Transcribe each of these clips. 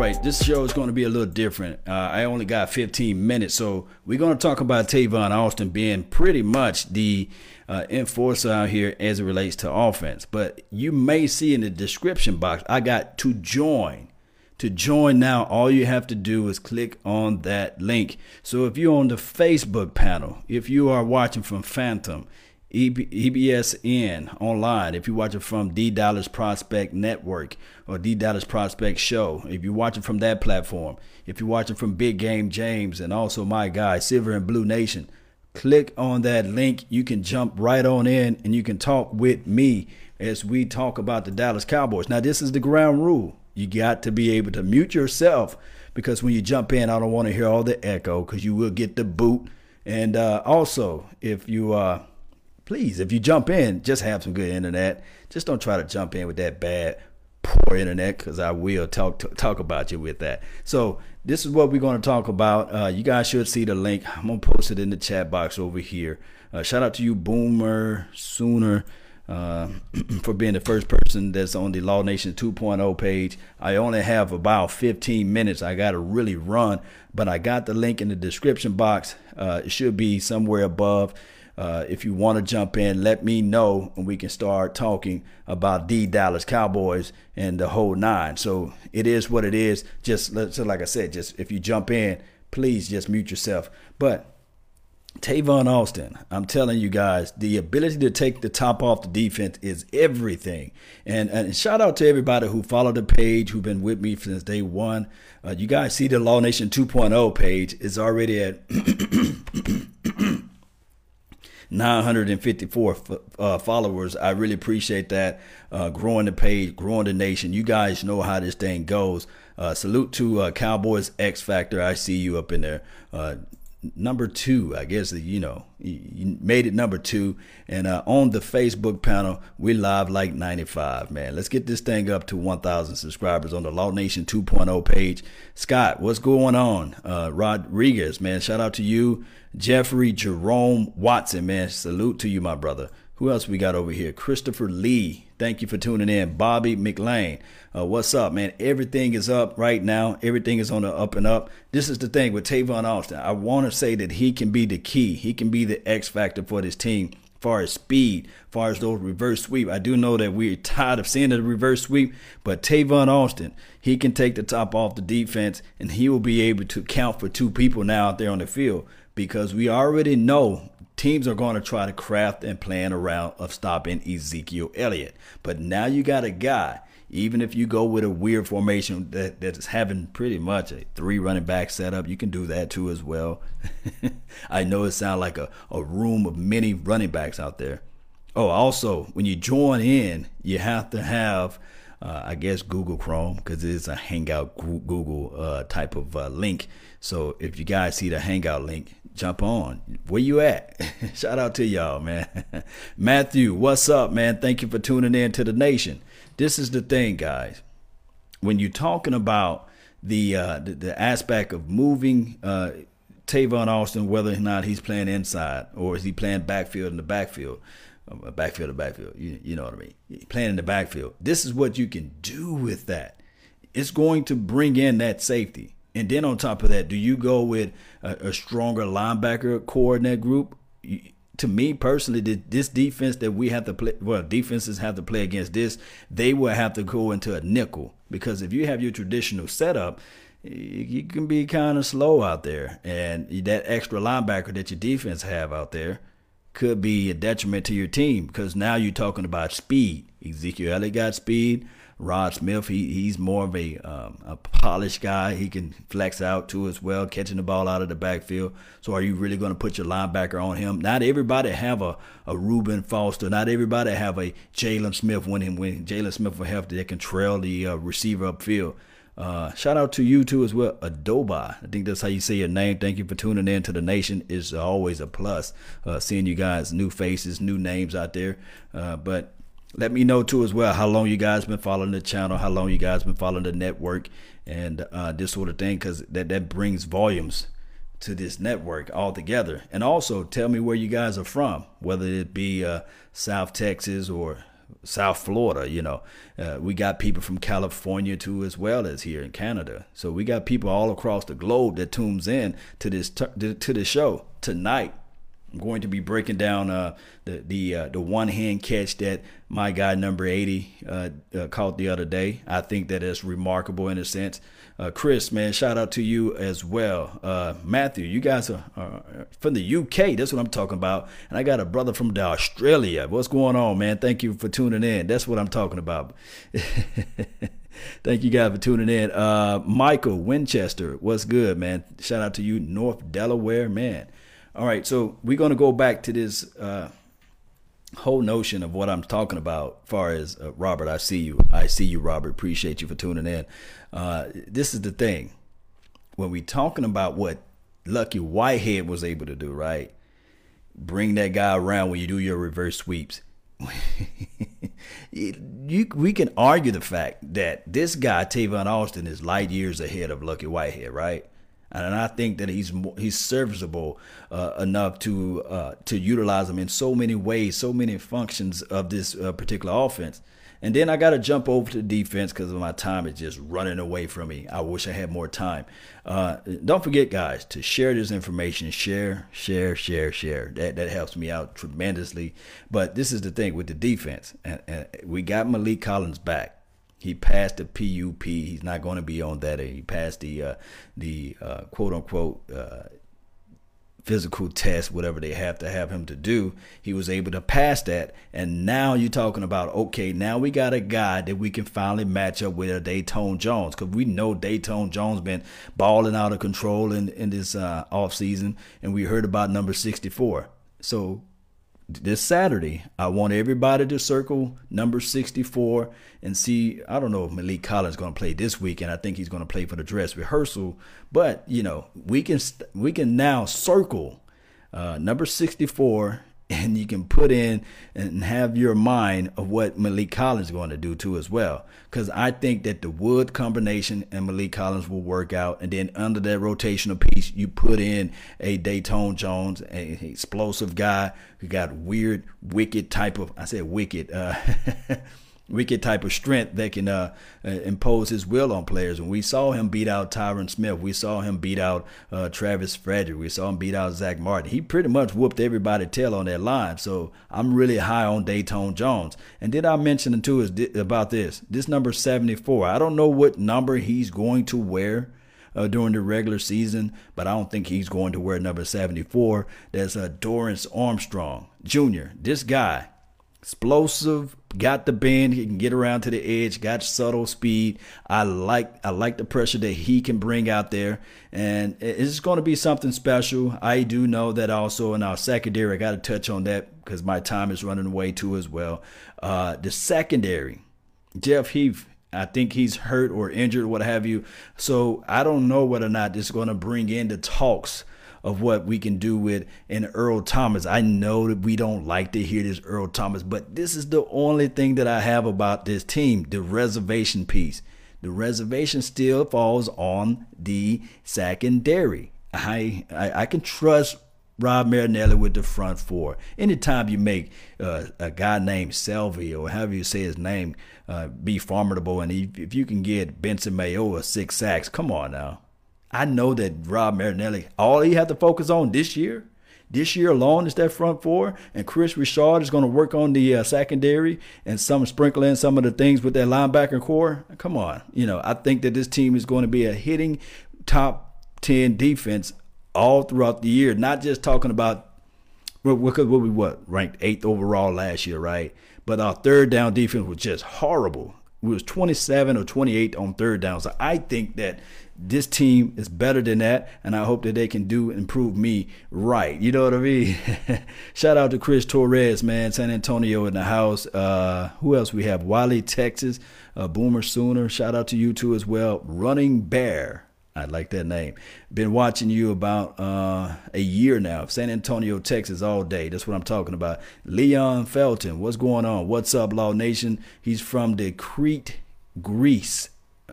right, this show is going to be a little different. Uh, I only got 15 minutes, so we're going to talk about Tavon Austin being pretty much the uh, enforcer out here as it relates to offense. But you may see in the description box, I got to join. To join now, all you have to do is click on that link. So if you're on the Facebook panel, if you are watching from Phantom, EBSN online, if you're watching from D Dallas Prospect Network or D Dallas Prospect Show, if you're watching from that platform, if you're watching from Big Game James and also my guy, Silver and Blue Nation, click on that link. You can jump right on in and you can talk with me as we talk about the Dallas Cowboys. Now, this is the ground rule. You got to be able to mute yourself because when you jump in, I don't want to hear all the echo because you will get the boot. And uh, also, if you uh, please, if you jump in, just have some good internet. Just don't try to jump in with that bad, poor internet because I will talk talk about you with that. So this is what we're going to talk about. Uh, you guys should see the link. I'm gonna post it in the chat box over here. Uh, shout out to you, Boomer Sooner. Uh, for being the first person that's on the Law Nation 2.0 page. I only have about 15 minutes. I got to really run, but I got the link in the description box. Uh, it should be somewhere above. Uh, if you want to jump in, let me know and we can start talking about the Dallas Cowboys and the whole nine. So it is what it is. Just so like I said, just if you jump in, please just mute yourself. But Tavon Austin, I'm telling you guys, the ability to take the top off the defense is everything. And, and shout out to everybody who followed the page, who've been with me since day one. Uh, you guys see the Law Nation 2.0 page is already at 954 uh, followers. I really appreciate that. Uh, growing the page, growing the nation. You guys know how this thing goes. Uh, salute to uh, Cowboys X Factor. I see you up in there. Number two, I guess you know you made it number two. And uh, on the Facebook panel, we live like 95, man. Let's get this thing up to 1,000 subscribers on the Law Nation 2.0 page. Scott, what's going on? Uh, Rodriguez, man, shout out to you. Jeffrey Jerome Watson, man, salute to you, my brother. Who else we got over here? Christopher Lee. Thank you for tuning in. Bobby McLean. Uh, what's up, man? Everything is up right now. Everything is on the up and up. This is the thing with Tavon Austin. I want to say that he can be the key. He can be the X factor for this team far as speed, far as those reverse sweep. I do know that we're tired of seeing the reverse sweep, but Tavon Austin, he can take the top off the defense and he will be able to count for two people now out there on the field because we already know teams are going to try to craft and plan around of stopping Ezekiel Elliott. But now you got a guy, even if you go with a weird formation that, that is having pretty much a three running back setup, you can do that too as well. I know it sounds like a, a room of many running backs out there. Oh, also, when you join in, you have to have, uh, I guess, Google Chrome because it's a Hangout Google uh, type of uh, link. So if you guys see the Hangout link, jump on. Where you at? Shout out to y'all, man. Matthew, what's up, man? Thank you for tuning in to the nation. This is the thing, guys. When you're talking about the uh, the, the, aspect of moving uh, Tavon Austin, whether or not he's playing inside or is he playing backfield in the backfield, uh, backfield to backfield, you, you know what I mean? Playing in the backfield. This is what you can do with that. It's going to bring in that safety. And then on top of that, do you go with a, a stronger linebacker core in that group? To me personally, this defense that we have to play, well, defenses have to play against this, they will have to go into a nickel because if you have your traditional setup, you can be kind of slow out there, and that extra linebacker that your defense have out there could be a detriment to your team because now you're talking about speed. Ezekiel Elliott got speed. Rod Smith, he he's more of a um, a polished guy. He can flex out too as well, catching the ball out of the backfield. So are you really going to put your linebacker on him? Not everybody have a, a Reuben Foster. Not everybody have a Jaylon Smith when when Jaylon Smith will have that can trail the uh, receiver upfield. Uh, shout out to you too as well, Adoba. I think that's how you say your name. Thank you for tuning in to the nation. It's always a plus uh, seeing you guys, new faces, new names out there. Uh, but let me know too as well how long you guys been following the channel, how long you guys been following the network, and uh, this sort of thing, because that that brings volumes to this network altogether. And also tell me where you guys are from, whether it be uh, South Texas or South Florida, you know. Uh, we got people from California too, as well as here in Canada. So we got people all across the globe that tunes in to this to the show tonight. I'm going to be breaking down uh, the the uh, the one hand catch that my guy number 80 uh, uh, caught the other day. I think that is remarkable in a sense. Uh, Chris, man, shout out to you as well. Uh, Matthew, you guys are, are, from the UK. That's what I'm talking about. And I got a brother from Australia. What's going on, man? Thank you for tuning in. That's what I'm talking about. Thank you guys for tuning in. Michael Winchester, what's good, man? Shout out to you, North Delaware, man. All right, so we're going to go back to this uh, whole notion of what I'm talking about. Far as uh, Robert, I see you. I see you, Robert. Appreciate you for tuning in. Uh, this is the thing when we're talking about what Lucky Whitehead was able to do, right? Bring that guy around when you do your reverse sweeps. you, we can argue the fact that this guy Tavon Austin is light years ahead of Lucky Whitehead, right? And I think that he's he's serviceable uh, enough to uh, to utilize him in so many ways, so many functions of this uh, particular offense. And then I got to jump over to defense because my time is just running away from me. I wish I had more time. Uh, don't forget, guys, to share this information. Share, share, share, share. That that helps me out tremendously. But this is the thing with the defense, and, and we got Maliek Collins back. He passed the PUP. He's not going to be on that. He passed the uh, the uh, quote unquote uh, physical test, whatever they have to have him to do. He was able to pass that, and now you're talking about okay, now we got a guy that we can finally match up with a Datone Jones because we know Datone Jones been balling out of control in in this uh, off season, and we heard about number 64. So this Saturday, I want everybody to circle number 64 and see. I don't know if Maliek Collins is going to play this weekend. I think he's going to play for the dress rehearsal. But you know, we can we can now circle uh, number 64 and you can put in and have your mind of what Maliek Collins is going to do too as well. Because I think that the Wood combination and Maliek Collins will work out, and then under that rotational piece, you put in a Datone Jones, an explosive guy who got weird, wicked type of I said wicked. Uh, wicked type of strength that can uh, uh, impose his will on players. And we saw him beat out Tyron Smith. We saw him beat out uh, Travis Frederick. We saw him beat out Zack Martin. He pretty much whooped everybody tail on that line. So I'm really high on Datone Jones. And did I mention too is about this? This number 74. I don't know what number he's going to wear. Uh, during the regular season, but I don't think he's going to wear number 74. That's uh, Dorance Armstrong Jr. This guy, explosive, got the bend, he can get around to the edge, got subtle speed. I like I like the pressure that he can bring out there, and it's going to be something special. I do know that also in our secondary, I got to touch on that because my time is running away too as well. Uh, the secondary, Jeff Heath. I think he's hurt or injured, what have you. So I don't know whether or not this is going to bring in the talks of what we can do with an Earl Thomas. I know that we don't like to hear this Earl Thomas, but this is the only thing that I have about this team the reservation piece. The reservation still falls on the secondary. I, I, I can trust Rod Marinelli with the front four. Anytime you make uh, a guy named Selby or however you say his name uh, be formidable, and if, if you can get Benson Mayowa six sacks, come on now. I know that Rod Marinelli, all he had to focus on this year, this year alone is that front four, and Kris Richard is going to work on the uh, secondary and some sprinkle in some of the things with that linebacker core. Come on, you know I think that this team is going to be a hitting top ten defense all throughout the year. Not just talking about because we what ranked eighth overall last year, right? But our third down defense was just horrible. We was 27 or 28 on third down. So I think that this team is better than that, and I hope that they can do and prove me right. You know what I mean? Shout out to Chris Torres, man, San Antonio in the house. Uh, who else we have? Wylie, Texas, uh, Boomer Sooner. Shout out to you too as well. Running Bear. I like that name. Been watching you about uh, a year now. San Antonio, Texas, all day. That's what I'm talking about. Leon Felton, what's going on? What's up, Law Nation? He's from the Crete, Greece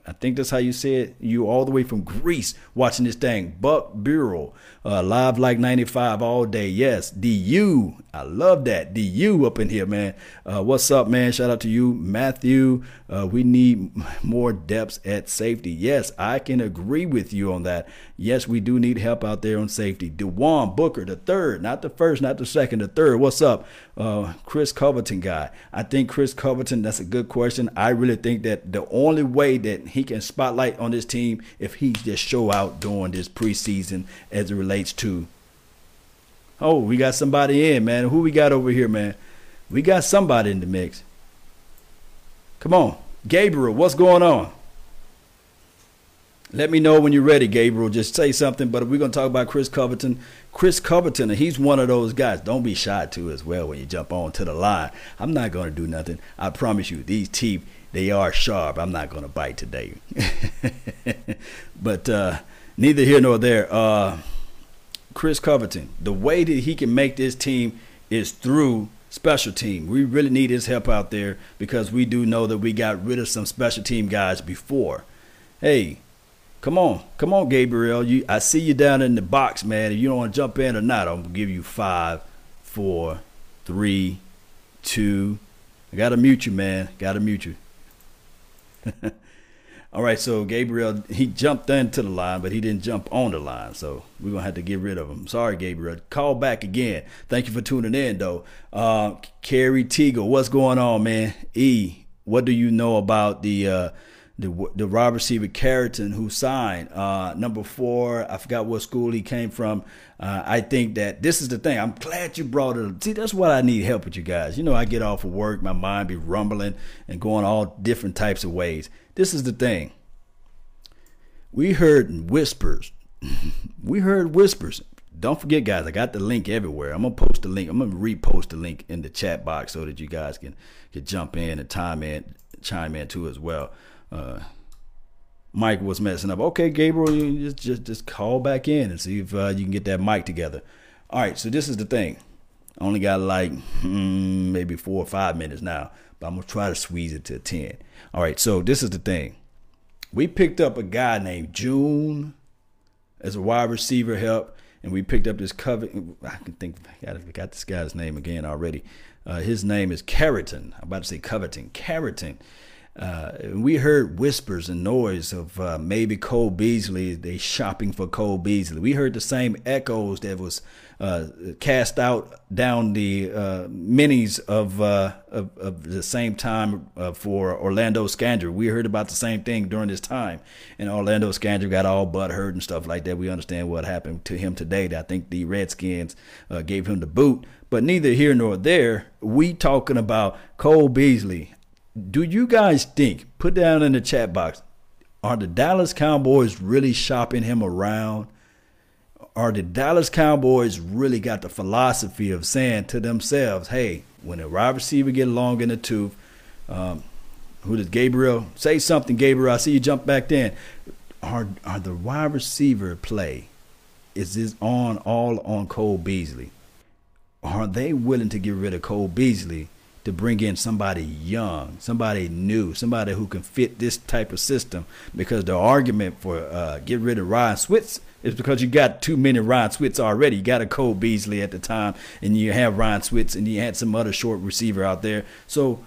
I think that's how you say it. You all the way from Greece watching this thing. Buck Bureau, uh, live like 95 all day. Yes, DU. I love that. DU up in here, man. Uh, what's up, man? Shout out to you, Matthew. Uh, we need more depths at safety. Yes, I can agree with you on that. Yes, we do need help out there on safety. Dewan Booker, the third, not the first, not the second, the third. What's up? Uh, Chris Covington guy. I think Chris Covington, that's a good question. I really think that the only way that he can spotlight on this team if he just show out during this preseason as it relates to Oh, we got somebody in, man. Who we got over here, man? We got somebody in the mix. Come on. Gabriel, what's going on? Let me know when you're ready, Gabriel. Just say something. But we're going to talk about Chris Covington. Chris Covington, he's one of those guys. Don't be shy too as well when you jump on to the line. I'm not going to do nothing. I promise you, these teeth, they are sharp. I'm not going to bite today. but uh, neither here nor there. Uh, Chris Covington, the way that he can make this team is through special team. We really need his help out there because we do know that we got rid of some special team guys before. Hey, Come on, come on, Gabriel. You, I see you down in the box, man. If you don't want to jump in or not, I'm gonna give you five, four, three, two. I gotta mute you, man. Gotta mute you. All right, so Gabriel he jumped into the line, but he didn't jump on the line, so we're gonna have to get rid of him. Sorry, Gabriel. Call back again. Thank you for tuning in, though. Uh, Kerry Teagle, what's going on, man? E, what do you know about the uh, the the wide receiver Carrington who signed uh, number four. I forgot what school he came from. Uh, I think that this is the thing. I'm glad you brought it up. See, that's what I need help with you guys. You know, I get off of work, my mind be rumbling and going all different types of ways. This is the thing. We heard whispers. we heard whispers. Don't forget, guys. I got the link everywhere. I'm gonna post the link. I'm gonna repost the link in the chat box so that you guys can can jump in and time in, chime in too as well uh, Mike was messing up. Okay, Gabriel, you just just just call back in and see if uh, you can get that mic together. All right, so this is the thing. I only got like hmm, maybe four or five minutes now, but I'm gonna try to squeeze it to ten. All right, so this is the thing. We picked up a guy named June as a wide receiver help, and we picked up this cover. I can think I got this guy's name again already. Uh, his name is Carrington. I'm about to say Coverton. Carrington uh, we heard whispers and noise of uh, maybe Cole Beasley. They shopping for Cole Beasley. We heard the same echoes that was uh, cast out down the uh, minis of, uh, of, of the same time uh, for Orlando Scandrick. We heard about the same thing during this time, and Orlando Scandrick got all butt hurt and stuff like that. We understand what happened to him today. I think the Redskins gave him the boot. But neither here nor there. We talking about Cole Beasley do you guys think, put down in the chat box, are the Dallas Cowboys really shopping him around? Are the Dallas Cowboys really got the philosophy of saying to themselves, hey, when a wide receiver get long in the tooth, um, who does Gabriel say something? Gabriel, I see you jump back in. Are are the wide receiver play? Is this on all on Cole Beasley? Are they willing to get rid of Cole Beasley to bring in somebody young, somebody new, somebody who can fit this type of system. Because the argument for uh, get rid of Ryan Switz is because you got too many Ryan Switz already. You got a Cole Beasley at the time, and you have Ryan Switz, and you had some other short receiver out there. So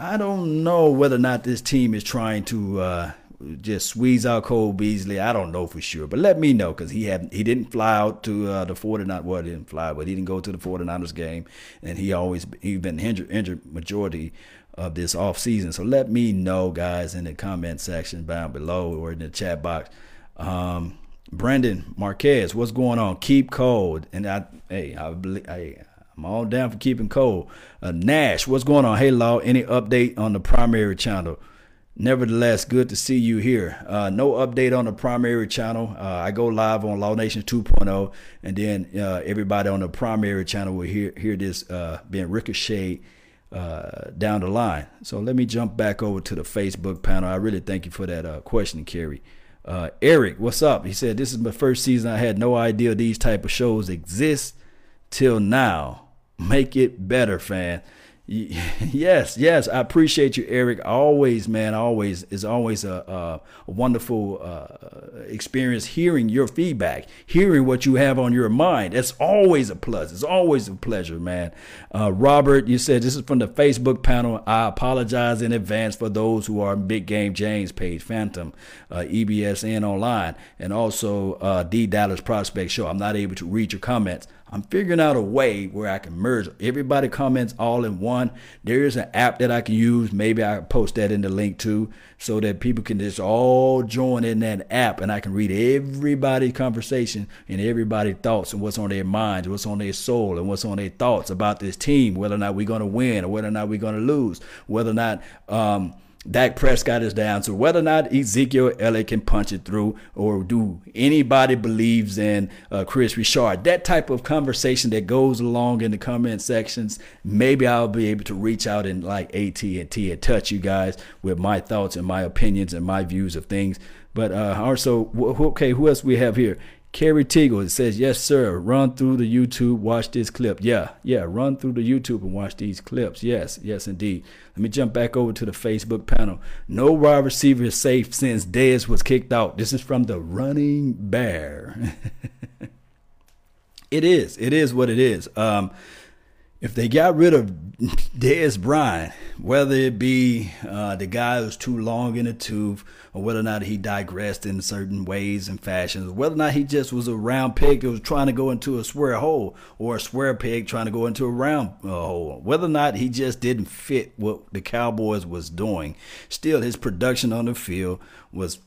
I don't know whether or not this team is trying to uh, just squeeze out Cole Beasley. I don't know for sure, but let me know because he had he didn't fly out to uh, the 49 well he didn't fly, but he didn't go to the 49ers game, and he always he's been injured injured majority of this off season. So let me know, guys, in the comment section down below or in the chat box. Um, Brandon Marquez, what's going on? Keep cold, and I hey I I. I'm all down for keeping cold. Uh, Nash, what's going on? Hey, Law, any update on the primary channel? Nevertheless, good to see you here. Uh, no update on the primary channel. Uh, I go live on Law Nation 2.0, and then uh, everybody on the primary channel will hear hear this uh, being ricocheted uh, down the line. So let me jump back over to the Facebook panel. I really thank you for that question, Kerry. Uh, Eric, what's up? He said this is my first season. I had no idea these type of shows exist till now. Make it better, fan. Yes, yes, I appreciate you, Eric. Always, man, always is always a, a, wonderful uh, experience hearing your feedback, hearing what you have on your mind. That's always a plus. It's always a pleasure, man. Uh, Robert, you said this is from the Facebook panel. I apologize in advance for those who are Big Game James page, Phantom, uh, EBSN online, and also uh, D Dallas Prospect Show. I'm not able to read your comments. I'm figuring out a way where I can merge everybody comments all in one. There is an app that I can use. Maybe I post that in the link too, so that people can just all join in that app and I can read everybody's conversation and everybody's thoughts and what's on their minds, what's on their soul, and what's on their thoughts about this team, whether or not we're going to win or whether or not we're going to lose, whether or not um, Dak Prescott is down. So whether or not Ezekiel Elliott can punch it through, or do anybody believes in uh, Kris Richard, that type of conversation that goes along in the comment sections, maybe I'll be able to reach out and like AT and T and touch you guys with my thoughts and my opinions and my views of things. But uh, also, okay, who else we have here? Kerry Teagle it says, Yes, sir. Run through the YouTube, watch this clip. Yeah, yeah, run through the YouTube and watch these clips. Yes, yes, indeed. Let me jump back over to the Facebook panel. No wide receiver is safe since Dez was kicked out. This is from the running bear. it is. It is what it is. Um, if they got rid of Dez Bryant, whether it be uh, the guy who's too long in the tooth, or whether or not he digressed in certain ways and fashions, whether or not he just was a round peg that was trying to go into a square hole, or a square peg trying to go into a round uh, hole, whether or not he just didn't fit what the Cowboys was doing, still his production on the field was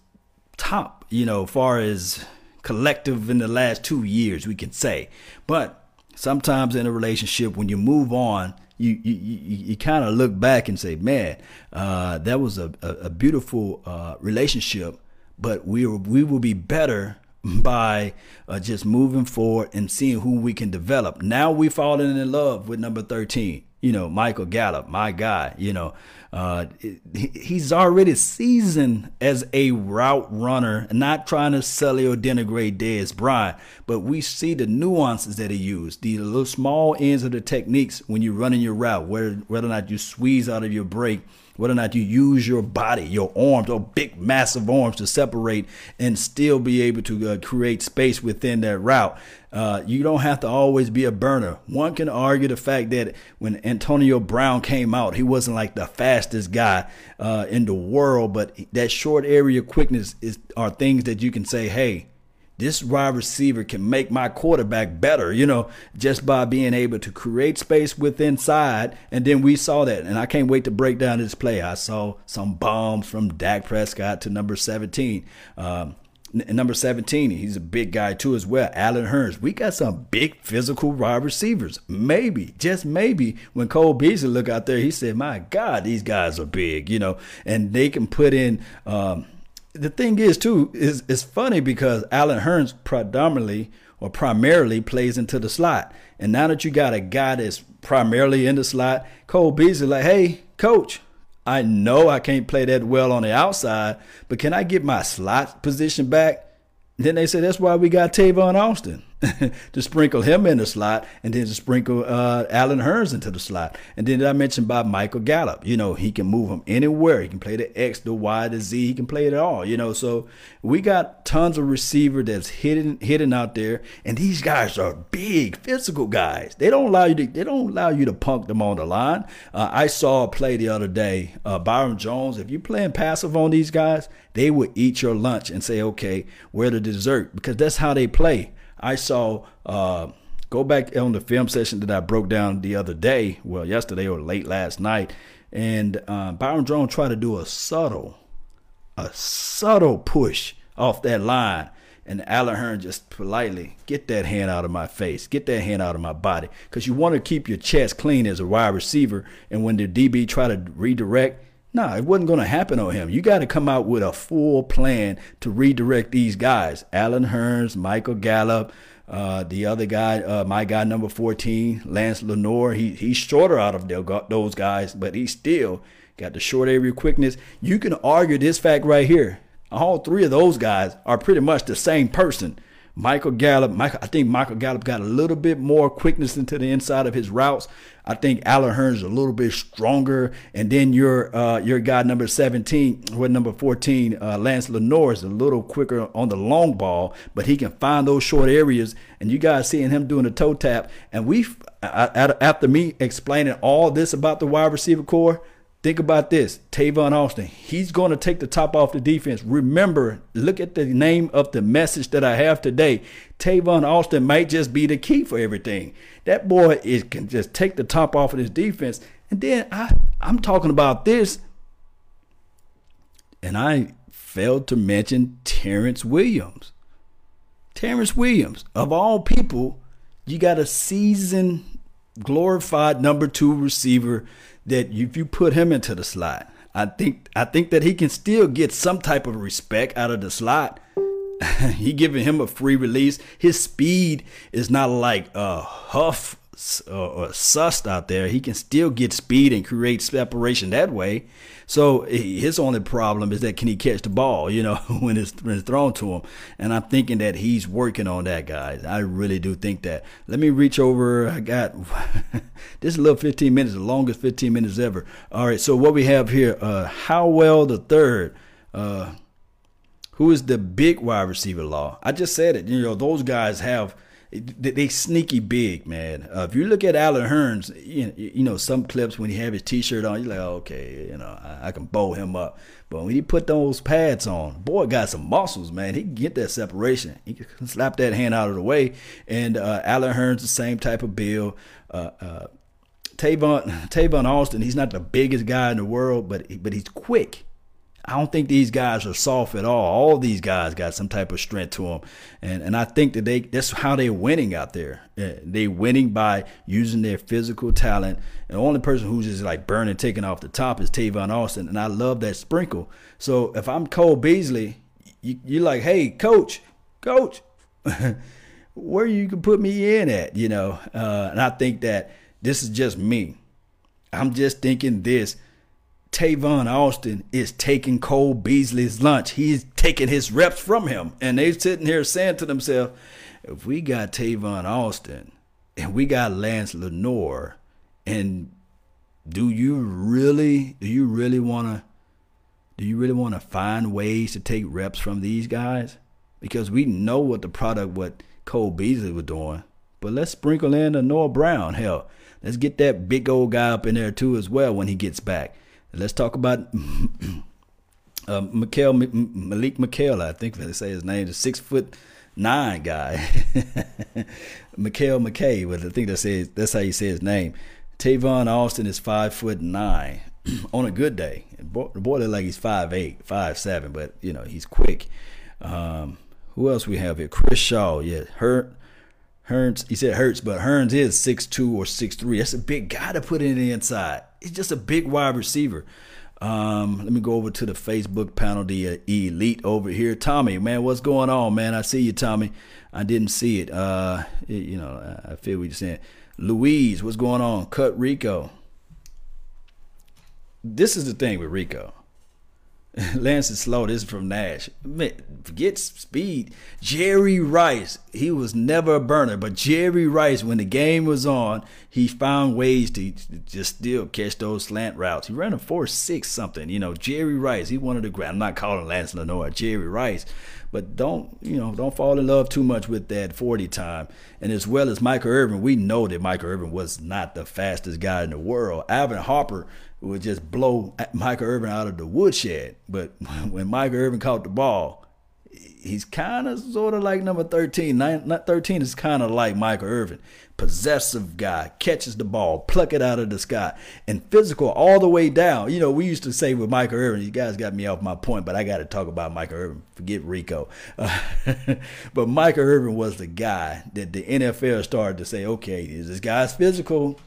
top, you know, far as collective in the last two years, we can say. But sometimes in a relationship when you move on you you, you, you kind of look back and say man uh, that was a, a, a beautiful uh, relationship but we we will be better by uh, just moving forward and seeing who we can develop. Now we've fallen in love with number 13 you know, Michael Gallup, my guy, you know, uh, he's already seasoned as a route runner, not trying to sully or denigrate Dez Bryant, but we see the nuances that he used, the little small ends of the techniques when you're running your route, whether, whether or not you squeeze out of your break whether or not you use your body, your arms, or big, massive arms to separate and still be able to uh, create space within that route. Uh, you don't have to always be a burner. One can argue the fact that when Antonio Brown came out, he wasn't like the fastest guy uh, in the world, but that short area quickness is are things that you can say, hey, this wide receiver can make my quarterback better, you know, just by being able to create space with inside. And then we saw that. And I can't wait to break down this play. I saw some bombs from Dak Prescott to number 17. Um, number 17, he's a big guy too as well. Allen Hurns. We got some big physical wide receivers. Maybe, just maybe, when Cole Beasley looked out there, he said, My God, these guys are big, you know, and they can put in um, the thing is too is it's funny because Allen Hurns predominantly or primarily plays into the slot, and now that you got a guy that's primarily in the slot, Cole Beasley like, hey, coach, I know I can't play that well on the outside, but can I get my slot position back? then they say that's why we got Tavon Austin. to sprinkle him in the slot and then to sprinkle uh, Allen Hurns into the slot. And then I mentioned about Michael Gallup. You know, he can move him anywhere. He can play the X, the Y, the Z. He can play it all. You know, so we got tons of receiver that's hidden hidden out there. And these guys are big, physical guys. They don't allow you to they don't allow you to punk them on the line. Uh, I saw a play the other day. Uh, Byron Jones. If you're playing passive on these guys, they will eat your lunch and say, okay, where the dessert? Because that's how they play. I saw uh, go back on the film session that I broke down the other day, well, yesterday or late last night, and uh, Byron Jones tried to do a subtle, a subtle push off that line. And Allen Hurns just politely get that hand out of my face, get that hand out of my body, because you want to keep your chest clean as a wide receiver. And when the DB try to redirect, nah, it wasn't going to happen on him. You got to come out with a full plan to redirect these guys. Allen Hurns, Michael Gallup, uh, the other guy, uh, my guy number 14, Lance Lenoir. He, he's shorter out of those guys, but he still got the short area quickness. You can argue this fact right here. All three of those guys are pretty much the same person. Michael Gallup, Michael, I think Michael Gallup got a little bit more quickness into the inside of his routes. I think Allen Hurns a little bit stronger, and then your uh, your guy number 17, with number 14, uh, Lance Lenoir is a little quicker on the long ball, but he can find those short areas. And you guys seeing him doing the toe tap, and we after me explaining all this about the wide receiver core, Think about this Tavon Austin. He's going to take the top off the defense. Remember, look at the name of the message that I have today. Tavon Austin might just be the key for everything. That boy is can just take the top off of his defense. And then I, I'm talking about this, and I failed to mention Terrance Williams. Terrance Williams, of all people, you got a seasoned, glorified number two receiver that if you put him into the slot, I think I think that he can still get some type of respect out of the slot. he giving him a free release. His speed is not like a huff or, or sussed out there. He can still get speed and create separation that way. So his only problem is that can he catch the ball, you know, when it's, when it's thrown to him. And I'm thinking that he's working on that, guys. I really do think that. Let me reach over. I got this little 15 minutes, the longest 15 minutes ever. All right, so what we have here, uh, Howell the third. Uh, who is the big wide receiver law? I just said it. You know, those guys have – they sneaky big, man. Uh, if you look at Allen Hurns, you, you know some clips when he have his T-shirt on, you're like, okay, you know, I, I, can bow him up. But when he put those pads on, boy got some muscles, man. He can get that separation. He can slap that hand out of the way. And uh, Allen Hurns, the same type of build. Uh, uh, Tavon Tavon Austin, he's not the biggest guy in the world, but but he's quick. I don't think these guys are soft at all. All these guys got some type of strength to them, and and I think that they that's how they're winning out there. They're winning by using their physical talent. And the only person who's just like burning, taking off the top is Tavon Austin, and I love that sprinkle. So if I'm Cole Beasley, you, you're like, hey, coach, coach, where you can put me in at, you know? Uh, and I think that this is just me. I'm just thinking this Tavon Austin is taking Cole Beasley's lunch. He's taking his reps from him. And they're sitting here saying to themselves, if we got Tavon Austin and we got Lance Lenoir, and do you really do you really wanna do you really want to find ways to take reps from these guys? Because we know what the product what Cole Beasley was doing. But let's sprinkle in a Noah Brown. Hell, let's get that big old guy up in there too as well when he gets back. Let's talk about uh, Mikhail, Malik McHale. I think they say his name is six foot nine guy. Mikhail McKay, but I think that says that's how you say his name. Tavon Austin is five foot nine on a good day. The boy looks like he's five eight, five seven, but you know he's quick. Um, who else we have here? Chris Shaw, yeah, Hurt. Hurns, he said Hurts, but Hurns is six two or six three. That's a big guy to put in the inside he's just a big wide receiver. Um, let me go over to the Facebook panel, the uh, elite over here. Tommy, man, what's going on, man? I see you, Tommy. I didn't see it. Uh, it, you know, I feel what you're saying. Louise, what's going on? Cut Rico. This is the thing with Rico. Lance is slow. This is from Nash. Man, forget speed. Jerry Rice, he was never a burner, but Jerry Rice, when the game was on, he found ways to just still catch those slant routes. He ran a four six something. You know, Jerry Rice, he wanted to grab. I'm not calling Lance Lenoir Jerry Rice, but don't you know? Don't fall in love too much with that 40 time. And as well as Michael Irvin, we know that Michael Irvin was not the fastest guy in the world. Alvin Harper would just blow Michael Irvin out of the woodshed. But when Michael Irvin caught the ball, he's kind of sort of like number 13. Not 13 is kind of like Michael Irvin. Possessive guy, catches the ball, pluck it out of the sky, and physical all the way down. You know, we used to say with Michael Irvin, you guys got me off my point, but I got to talk about Michael Irvin. Forget Rico. Uh, but Michael Irvin was the guy that the NFL started to say, okay, is this guy's physical?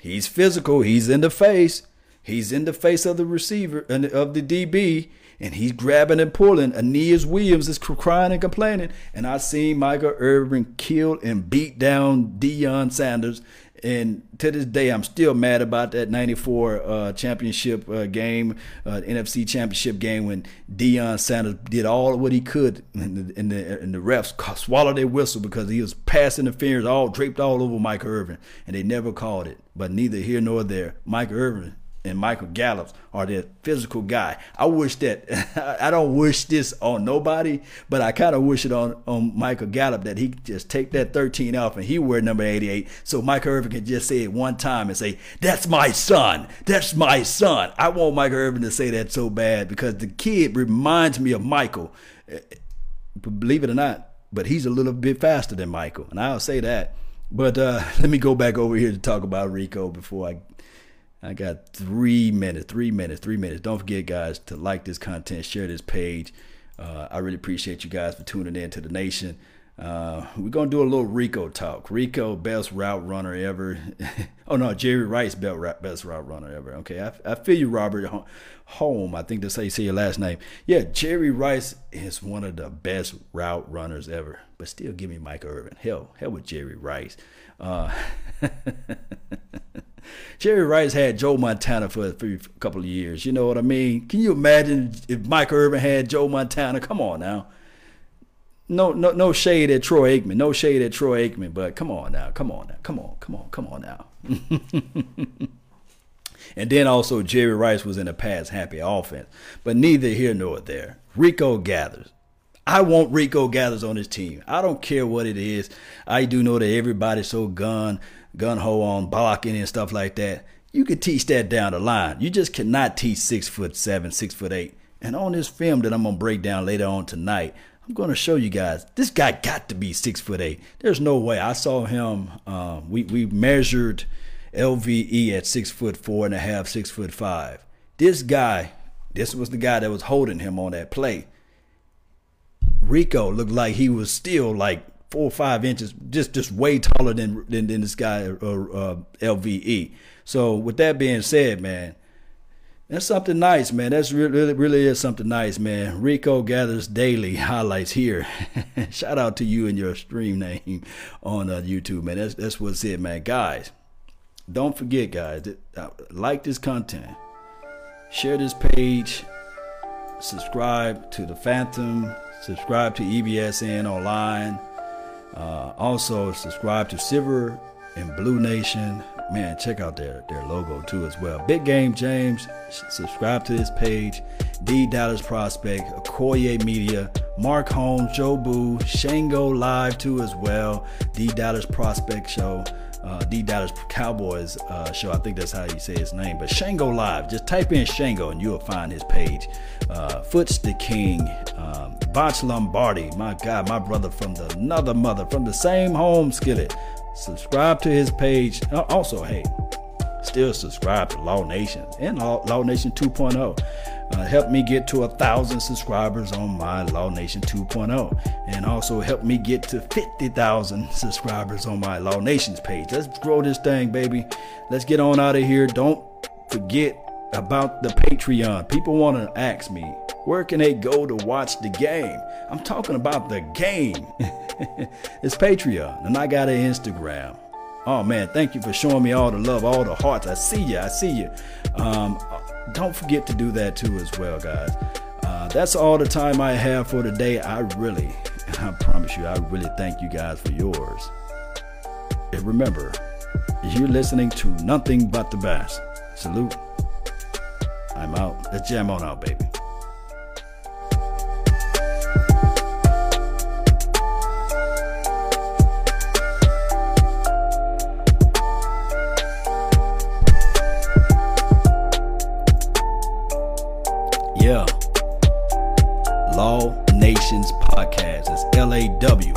He's physical. He's in the face. He's in the face of the receiver and of the DB, and he's grabbing and pulling. Aeneas Williams is crying and complaining. And I seen Michael Irvin kill and beat down Deion Sanders And to this day, I'm still mad about that '94 uh, championship uh, game, uh, NFC championship game, when Deion Sanders did all what he could, and the, and the, and the refs swallowed their whistle because he was pass interference all draped all over Mike Irvin, and they never called it. But neither here nor there, Mike Irvin and Michael Gallup are that physical guy. I wish that I don't wish this on nobody, but I kind of wish it on on Michael Gallup that he just take that 13 off and he wear number 88, so Michael Irvin can just say it one time and say, "That's my son. That's my son." I want Michael Irvin to say that so bad because the kid reminds me of Michael. Believe it or not, but he's a little bit faster than Michael, and I'll say that. But uh, let me go back over here to talk about Rico before I I got three minutes, three minutes, three minutes. Don't forget, guys, to like this content, share this page. Uh, I really appreciate you guys for tuning in to the nation. Uh, we're gonna do a little Rico talk. Rico, best route runner ever. oh no, Jerry Rice, best route runner ever. Okay, I, I feel you, Robert Home. I think that's how you say your last name. Yeah, Jerry Rice is one of the best route runners ever. But still, give me Mike Irvin. Hell, hell with Jerry Rice. Uh, Jerry Rice had Joe Montana for a couple of years. You know what I mean? Can you imagine if Mike Irvin had Joe Montana? Come on now. No, no, no shade at Troy Aikman. No shade at Troy Aikman. But come on now. Come on now. Come on. Come on. Come on now. and then also Jerry Rice was in a pass happy offense. But neither here nor there. Rico gathers. I want Rico Gathers on his team. I don't care what it is. I do know that everybody's so gun gun ho on blocking and stuff like that. You could teach that down the line. You just cannot teach six foot seven, six foot eight. And on this film that I'm gonna break down later on tonight, I'm gonna show you guys this guy got to be six foot eight. There's no way. I saw him. Um, we we measured LVE at six foot four and a half, six foot five. This guy, this was the guy that was holding him on that play Rico looked like he was still like four or five inches, just just way taller than than, than this guy uh, uh, LVE. So with that being said, man, that's something nice, man. That's really really is something nice, man. Rico gathers daily highlights here. Shout out to you and your stream name on uh, YouTube, man. That's that's what's it, man. Guys, don't forget, guys, uh, like this content, share this page, subscribe to the Phantom subscribe to EBSN online. Uh, also, subscribe to Silver and Blue Nation. Man, check out their, their logo too as well. Big Game James, subscribe to this page. D Dallas Prospect, Okoye Media, Mark Holmes, Joe Boo, Shango Live too as well. D Dallas Prospect Show uh, D Dallas Cowboys uh, show. I think that's how you say his name. But Shango Live, just type in Shango and you'll find his page. Uh, Foots the King, um, Botch Lombardi, my God, my brother from the another mother from the same home skillet. Subscribe to his page. Uh, also, hey, still subscribe to Law Nation and Law, Law Nation 2.0. Uh, help me get to a thousand subscribers on my Law Nation 2.0, and also help me get to 50,000 subscribers on my Law Nations page. Let's grow this thing, baby. Let's get on out of here. Don't forget about the Patreon. People want to ask me, where can they go to watch the game? I'm talking about the game. it's Patreon, and I got an Instagram. Oh man, thank you for showing me all the love, all the hearts. I see you. I see you. Um, don't forget to do that too as well, guys. Uh, that's all the time I have for today. I really, I promise you, I really thank you guys for yours. And remember, you're listening to nothing but the best. Salute. I'm out. Let's jam on out, baby. LAW Nation.